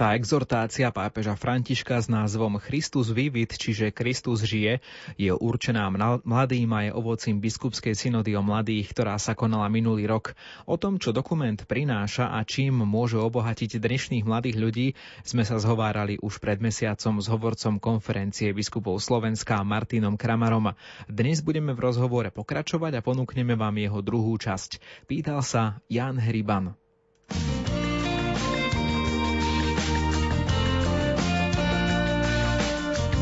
Štvrtá exhortácia pápeža Františka s názvom Christus vivit, čiže Kristus žije, je určená mladým a je ovocím biskupskej synody o mladých, ktorá sa konala minulý rok. O tom, čo dokument prináša a čím môže obohatiť dnešných mladých ľudí, sme sa zhovárali už pred mesiacom s hovorcom konferencie biskupov Slovenska Martinom Kramarom. Dnes budeme v rozhovore pokračovať a ponúkneme vám jeho druhú časť. Pýtal sa Jan Hriban.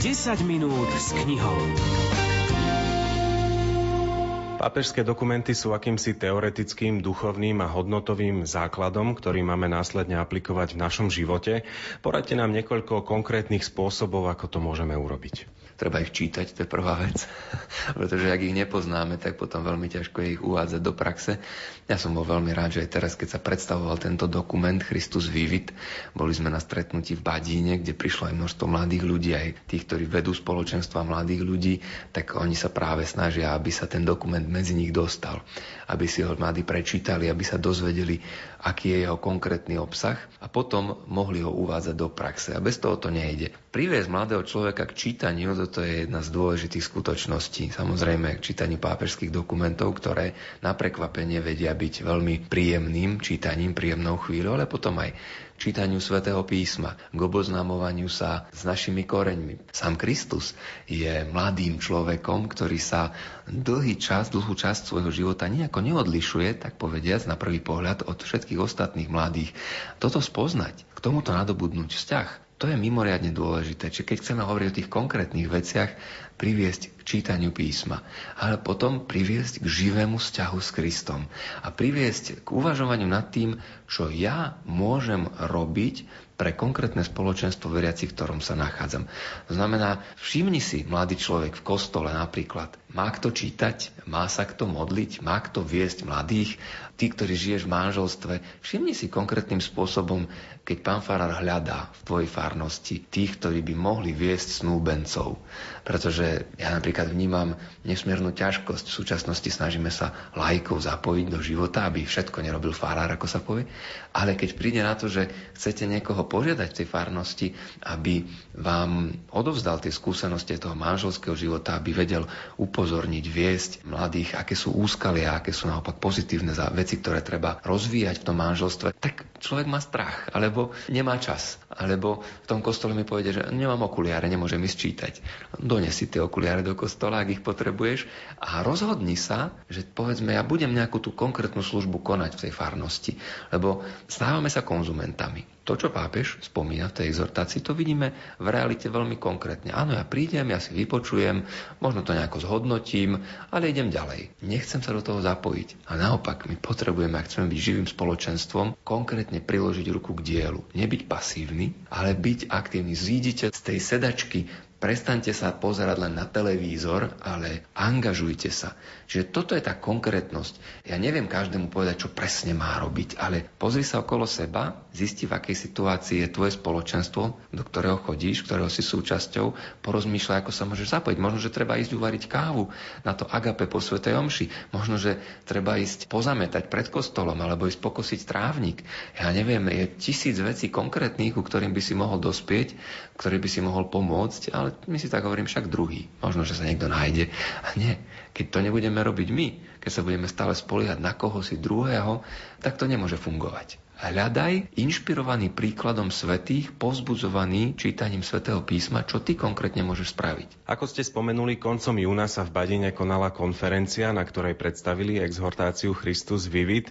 10 minút s knihou. Pápežské dokumenty sú akýmsi teoretickým, duchovným a hodnotovým základom, ktorý máme následne aplikovať v našom živote. Poradte nám niekoľko konkrétnych spôsobov, ako to môžeme urobiť treba ich čítať, to je prvá vec. Pretože ak ich nepoznáme, tak potom veľmi ťažko je ich uvádzať do praxe. Ja som bol veľmi rád, že aj teraz, keď sa predstavoval tento dokument Christus Vivit, boli sme na stretnutí v Badíne, kde prišlo aj množstvo mladých ľudí, aj tých, ktorí vedú spoločenstva mladých ľudí, tak oni sa práve snažia, aby sa ten dokument medzi nich dostal. Aby si ho mladí prečítali, aby sa dozvedeli, aký je jeho konkrétny obsah a potom mohli ho uvádzať do praxe. A bez toho to nejde. Priviesť mladého človeka k čítaniu, toto je jedna z dôležitých skutočností. Samozrejme k čítaniu pápežských dokumentov, ktoré na prekvapenie vedia byť veľmi príjemným čítaním, príjemnou chvíľou, ale potom aj čítaniu svätého písma, k oboznamovaniu sa s našimi koreňmi. Sám Kristus je mladým človekom, ktorý sa dlhý čas, dlhú časť svojho života nejako neodlišuje, tak povediac na prvý pohľad od všetkých ostatných mladých. Toto spoznať, k tomuto nadobudnúť vzťah, to je mimoriadne dôležité. Čiže keď chceme hovoriť o tých konkrétnych veciach, priviesť k čítaniu písma, ale potom priviesť k živému vzťahu s Kristom a priviesť k uvažovaniu nad tým, čo ja môžem robiť pre konkrétne spoločenstvo veriacich, v ktorom sa nachádzam. To znamená, všimni si, mladý človek v kostole napríklad, má kto čítať, má sa kto modliť, má kto viesť mladých, tí, ktorí žiješ v manželstve, všimni si konkrétnym spôsobom, keď pán farár hľadá v tvojej farnosti tých, ktorí by mohli viesť snúbencov. Pretože ja napríklad vnímam nesmiernu ťažkosť. V súčasnosti snažíme sa lajkov zapojiť do života, aby všetko nerobil farár, ako sa povie. Ale keď príde na to, že chcete niekoho požiadať v tej farnosti, aby vám odovzdal tie skúsenosti toho manželského života, aby vedel upozorniť, viesť mladých, aké sú úskalia, aké sú naopak pozitívne veci, ktoré treba rozvíjať v tom manželstve, tak človek má strach, alebo nemá čas, alebo v tom kostole mi povede, že nemám okuliare, nemôžem ísť čítať. Dones si tie okuliare do kostola, ak ich potrebuješ a rozhodni sa, že povedzme, ja budem nejakú tú konkrétnu službu konať v tej farnosti, lebo stávame sa konzumentami. To, čo pápež spomína v tej exhortácii, to vidíme v realite veľmi konkrétne. Áno, ja prídem, ja si vypočujem, možno to nejako zhodnotím, ale idem ďalej. Nechcem sa do toho zapojiť. A naopak, my potrebujeme, ak chceme byť živým spoločenstvom, konkrétne priložiť ruku k dielu. Nebyť pasívny, ale byť aktívny. Zídite z tej sedačky Prestaňte sa pozerať len na televízor, ale angažujte sa. Čiže toto je tá konkrétnosť. Ja neviem každému povedať, čo presne má robiť, ale pozri sa okolo seba, zisti, v akej situácii je tvoje spoločenstvo, do ktorého chodíš, ktorého si súčasťou, porozmýšľaj, ako sa môžeš zapojiť. Možno, že treba ísť uvariť kávu na to agape po Svetej Omši. Možno, že treba ísť pozametať pred kostolom alebo ísť pokosiť trávnik. Ja neviem, je tisíc vecí konkrétnych, ku ktorým by si mohol dospieť, ktoré by si mohol pomôcť, ale my si tak hovorím však druhý. Možno, že sa niekto nájde. A nie, keď to nebudeme robiť my, keď sa budeme stále spoliehať na koho si druhého, tak to nemôže fungovať. Hľadaj, inšpirovaný príkladom svetých, povzbudzovaný čítaním svetého písma, čo ty konkrétne môžeš spraviť. Ako ste spomenuli, koncom júna sa v Badine konala konferencia, na ktorej predstavili exhortáciu Christus Vivit.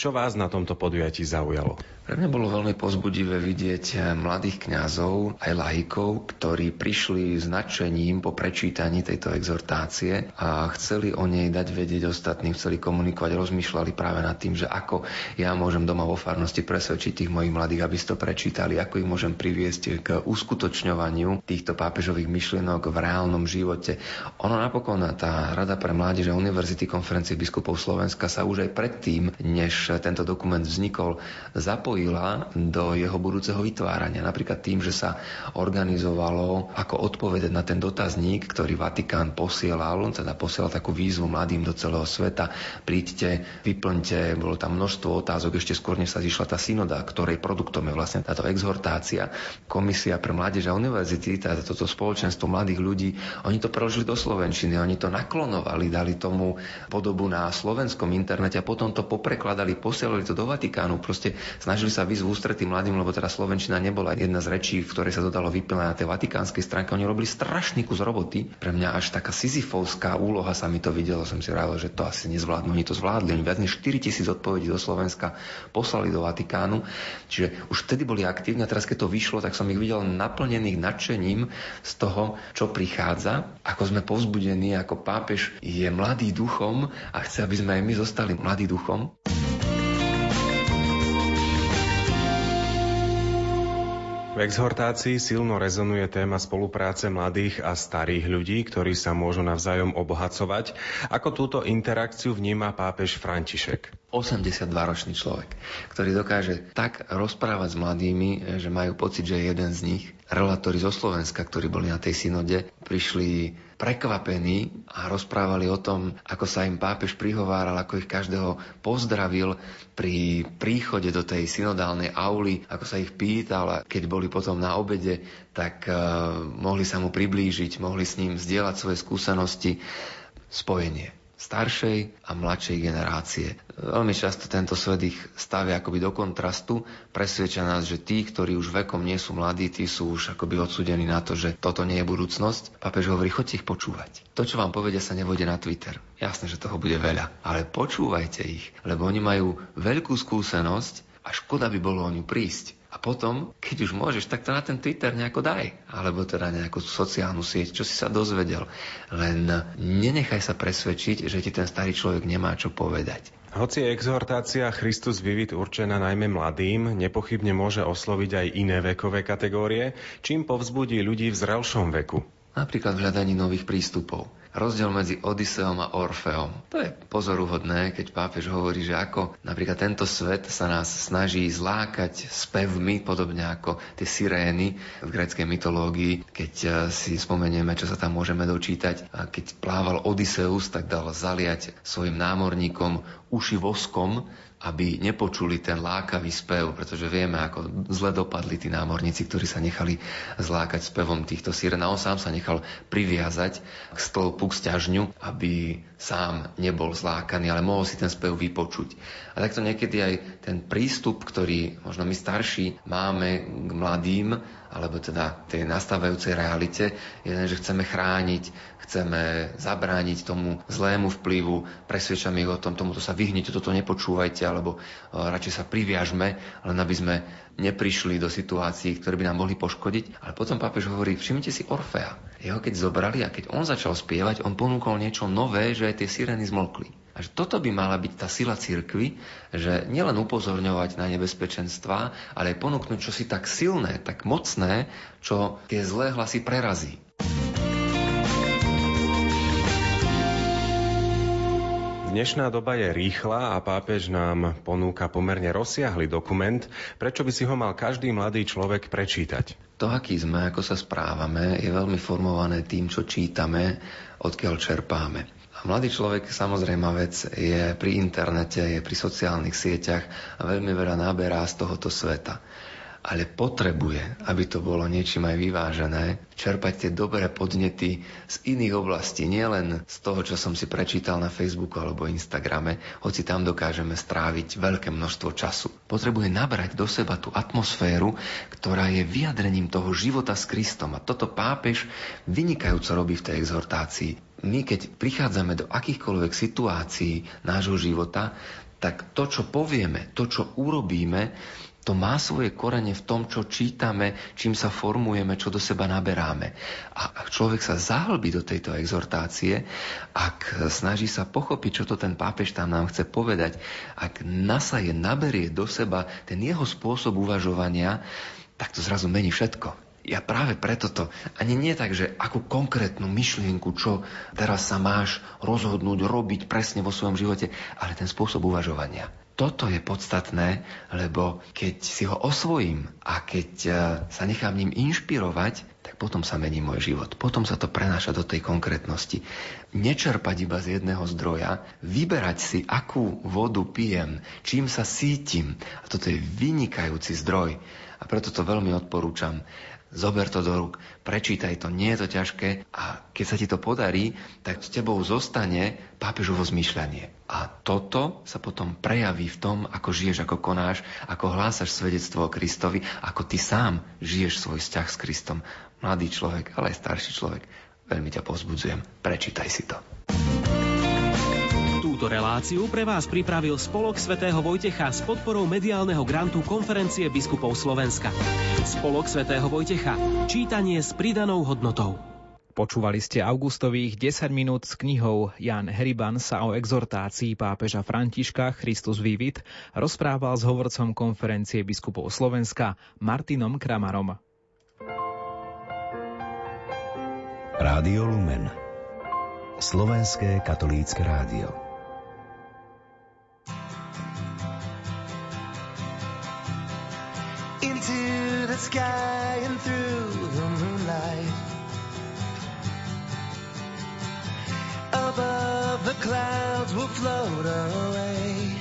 Čo vás na tomto podujatí zaujalo? Pre mňa bolo veľmi pozbudivé vidieť mladých kňazov, aj laikov, ktorí prišli s nadšením po prečítaní tejto exhortácie a chceli o nej dať vedieť ostatným, chceli komunikovať, rozmýšľali práve nad tým, že ako ja môžem doma vo farnosti presvedčiť tých mojich mladých, aby si to prečítali, ako ich môžem priviesť k uskutočňovaniu týchto pápežových myšlienok v reálnom živote. Ono napokon, tá Rada pre mládež a Univerzity konferencie biskupov Slovenska sa už aj predtým, než tento dokument vznikol, zapojila do jeho budúceho vytvárania. Napríklad tým, že sa organizovalo ako odpovedať na ten dotazník, ktorý Vatikán posielal, teda posielal takú výzvu mladým do celého sveta. Príďte, vyplňte, bolo tam množstvo otázok, ešte skôr než sa zišla tá synoda, ktorej produktom je vlastne táto exhortácia. Komisia pre mládež a univerzity, teda toto spoločenstvo mladých ľudí, oni to preložili do slovenčiny, oni to naklonovali, dali tomu podobu na slovenskom internete a potom to poprekladali, posielali to do Vatikánu. Proste snažili sa výsť v mladým, lebo teda slovenčina nebola jedna z rečí, v ktorej sa dodalo vyplňať na tej vatikánskej stránke. Oni robili strašný kus roboty. Pre mňa až taká sizifovská úloha sa mi to videlo. Som si rával, že to asi nezvládnu. Oni to zvládli. Oni viac než 4 tisíc odpovedí do Slovenska poslali do Vatikánu. Čiže už vtedy boli aktívni a teraz keď to vyšlo, tak som ich videl naplnených nadšením z toho, čo prichádza. Ako sme povzbudení, ako pápež je mladý duchom a chce, aby sme aj my zostali mladý duchom. Exhortácii silno rezonuje téma spolupráce mladých a starých ľudí, ktorí sa môžu navzájom obohacovať. Ako túto interakciu vníma pápež František? 82-ročný človek, ktorý dokáže tak rozprávať s mladými, že majú pocit, že je jeden z nich. Relatóri zo Slovenska, ktorí boli na tej synode, prišli prekvapení a rozprávali o tom, ako sa im pápež prihováral, ako ich každého pozdravil pri príchode do tej synodálnej auly, ako sa ich pýtal a keď boli potom na obede, tak uh, mohli sa mu priblížiť, mohli s ním zdieľať svoje skúsenosti. Spojenie staršej a mladšej generácie. Veľmi často tento svet ich stavia akoby do kontrastu, presvedčia nás, že tí, ktorí už vekom nie sú mladí, tí sú už akoby odsudení na to, že toto nie je budúcnosť. Papež hovorí, choďte ich počúvať. To, čo vám povedia, sa nevode na Twitter. Jasné, že toho bude veľa, ale počúvajte ich, lebo oni majú veľkú skúsenosť a škoda by bolo o ňu prísť. A potom, keď už môžeš, tak to na ten Twitter nejako daj. Alebo teda nejakú sociálnu sieť, čo si sa dozvedel. Len nenechaj sa presvedčiť, že ti ten starý človek nemá čo povedať. Hoci je exhortácia Christus Vivit určená najmä mladým, nepochybne môže osloviť aj iné vekové kategórie, čím povzbudí ľudí v zrelšom veku. Napríklad v hľadaní nových prístupov rozdiel medzi Odiseom a Orfeom. To je pozoruhodné, keď pápež hovorí, že ako napríklad tento svet sa nás snaží zlákať spevmi, podobne ako tie sirény v gréckej mytológii. Keď eh, si spomenieme, čo sa tam môžeme dočítať, a keď plával Odiseus, tak dal zaliať svojim námorníkom uši voskom, aby nepočuli ten lákavý spev, pretože vieme, ako zle dopadli tí námorníci, ktorí sa nechali zlákať spevom týchto síren. A on sám sa nechal priviazať k stĺpu, k sťažňu, aby sám nebol zlákaný, ale mohol si ten spev vypočuť. A takto niekedy aj ten prístup, ktorý možno my starší máme k mladým, alebo teda tej nastávajúcej realite, je ten, že chceme chrániť, chceme zabrániť tomu zlému vplyvu, presvedčame ich o tom, tomuto sa vyhnite, toto nepočúvajte, alebo e, radšej sa priviažme, len aby sme neprišli do situácií, ktoré by nám mohli poškodiť. Ale potom pápež hovorí, všimnite si Orfea. Jeho keď zobrali a keď on začal spievať, on ponúkol niečo nové, že aj tie sirény zmlkli. A že toto by mala byť tá sila cirkvy, že nielen upozorňovať na nebezpečenstva, ale aj ponúknuť čosi tak silné, tak mocné, čo tie zlé hlasy prerazí. Dnešná doba je rýchla a pápež nám ponúka pomerne rozsiahly dokument. Prečo by si ho mal každý mladý človek prečítať? To, aký sme, ako sa správame, je veľmi formované tým, čo čítame, odkiaľ čerpáme. A mladý človek, samozrejme vec, je pri internete, je pri sociálnych sieťach a veľmi veľa náberá z tohoto sveta ale potrebuje, aby to bolo niečím aj vyvážené, čerpať tie dobré podnety z iných oblastí, nielen z toho, čo som si prečítal na Facebooku alebo Instagrame, hoci tam dokážeme stráviť veľké množstvo času. Potrebuje nabrať do seba tú atmosféru, ktorá je vyjadrením toho života s Kristom. A toto pápež vynikajúco robí v tej exhortácii. My, keď prichádzame do akýchkoľvek situácií nášho života, tak to, čo povieme, to, čo urobíme, to má svoje korene v tom, čo čítame, čím sa formujeme, čo do seba naberáme. A ak človek sa zahlbí do tejto exhortácie, ak snaží sa pochopiť, čo to ten pápež tam nám chce povedať, ak nasaje, naberie do seba ten jeho spôsob uvažovania, tak to zrazu mení všetko. Ja práve preto to ani nie tak, že akú konkrétnu myšlienku, čo teraz sa máš rozhodnúť, robiť presne vo svojom živote, ale ten spôsob uvažovania toto je podstatné, lebo keď si ho osvojím a keď e, sa nechám ním inšpirovať, tak potom sa mení môj život. Potom sa to prenáša do tej konkrétnosti. Nečerpať iba z jedného zdroja, vyberať si, akú vodu pijem, čím sa sítim. A toto je vynikajúci zdroj. A preto to veľmi odporúčam. Zober to do rúk, prečítaj to, nie je to ťažké a keď sa ti to podarí, tak s tebou zostane pápežovo zmýšľanie. A toto sa potom prejaví v tom, ako žiješ, ako konáš, ako hlásaš svedectvo o Kristovi, ako ty sám žiješ svoj vzťah s Kristom. Mladý človek, ale aj starší človek. Veľmi ťa pozbudzujem. Prečítaj si to. Túto reláciu pre vás pripravil Spolok svätého Vojtecha s podporou mediálneho grantu Konferencie biskupov Slovenska. Spolok svätého Vojtecha. Čítanie s pridanou hodnotou. Počúvali ste augustových 10 minút s knihou Jan Heriban sa o exhortácii pápeža Františka Christus Vivit rozprával s hovorcom konferencie biskupov Slovenska Martinom Kramarom. Rádio Lumen Slovenské katolícke rádio sky and through the moonlight. Above the clouds will float away.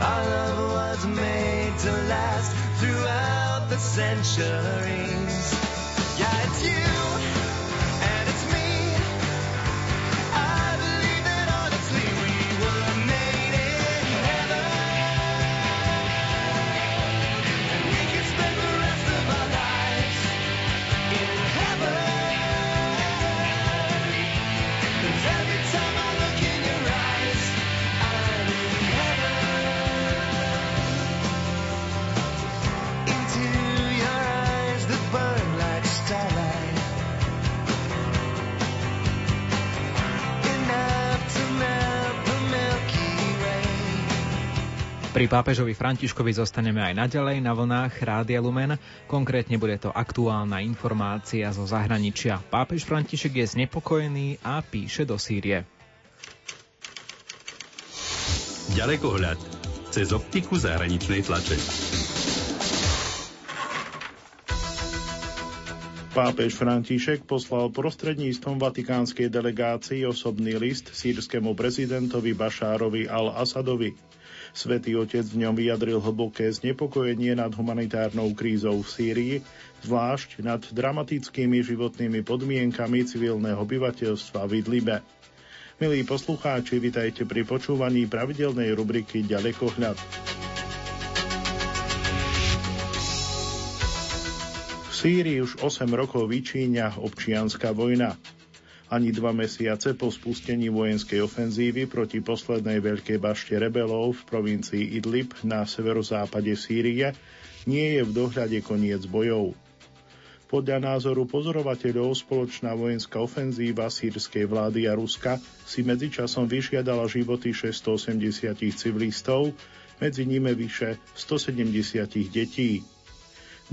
Our love was made to last throughout the centuries. Pri pápežovi Františkovi zostaneme aj naďalej na vlnách Rádia Lumen. Konkrétne bude to aktuálna informácia zo zahraničia. Pápež František je znepokojený a píše do Sýrie. Ďalekohľad cez optiku zahraničnej tlače. Pápež František poslal prostredníctvom vatikánskej delegácii osobný list sírskému prezidentovi Bašárovi al-Asadovi. Svetý otec v ňom vyjadril hlboké znepokojenie nad humanitárnou krízou v Sýrii, zvlášť nad dramatickými životnými podmienkami civilného obyvateľstva v Idlibe. Milí poslucháči, vitajte pri počúvaní pravidelnej rubriky Ďalekohľad. V Sýrii už 8 rokov vyčíňa občianská vojna. Ani dva mesiace po spustení vojenskej ofenzívy proti poslednej veľkej bašte rebelov v provincii Idlib na severozápade Sýrie nie je v dohľade koniec bojov. Podľa názoru pozorovateľov spoločná vojenská ofenzíva sírskej vlády a Ruska si medzičasom vyžiadala životy 680 civilistov, medzi nimi vyše 170 detí.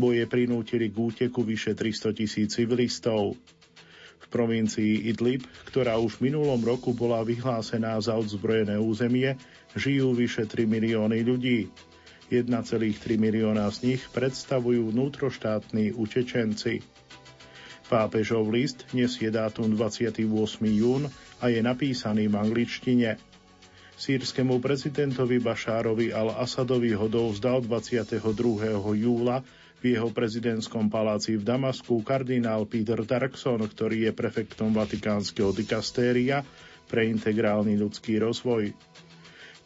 Boje prinútili k úteku vyše 300 tisíc civilistov provincii Idlib, ktorá už v minulom roku bola vyhlásená za odzbrojené územie, žijú vyše 3 milióny ľudí. 1,3 milióna z nich predstavujú vnútroštátni utečenci. Pápežov list nesie dátum 28. jún a je napísaný v angličtine. Sýrskému prezidentovi Bašárovi al-Asadovi ho dovzdal 22. júla v jeho prezidentskom paláci v Damasku kardinál Peter Darkson, ktorý je prefektom Vatikánskeho dikastéria pre integrálny ľudský rozvoj.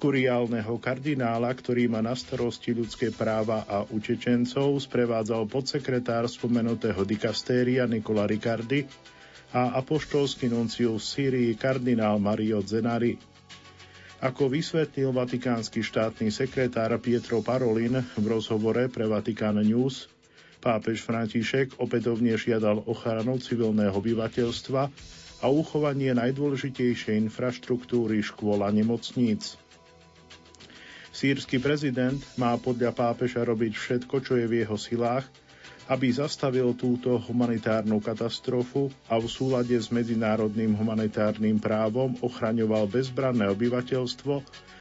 Kuriálneho kardinála, ktorý má na starosti ľudské práva a utečencov, sprevádzal podsekretár spomenutého dikastéria Nikola Ricardi a apoštolský nuncius v Sýrii kardinál Mario Zenari. Ako vysvetlil vatikánsky štátny sekretár Pietro Parolin v rozhovore pre Vatikán News, pápež František opätovne žiadal ochranu civilného obyvateľstva a uchovanie najdôležitejšej infraštruktúry škôl a nemocníc. Sýrsky prezident má podľa pápeža robiť všetko, čo je v jeho silách, aby zastavil túto humanitárnu katastrofu a v súlade s medzinárodným humanitárnym právom ochraňoval bezbranné obyvateľstvo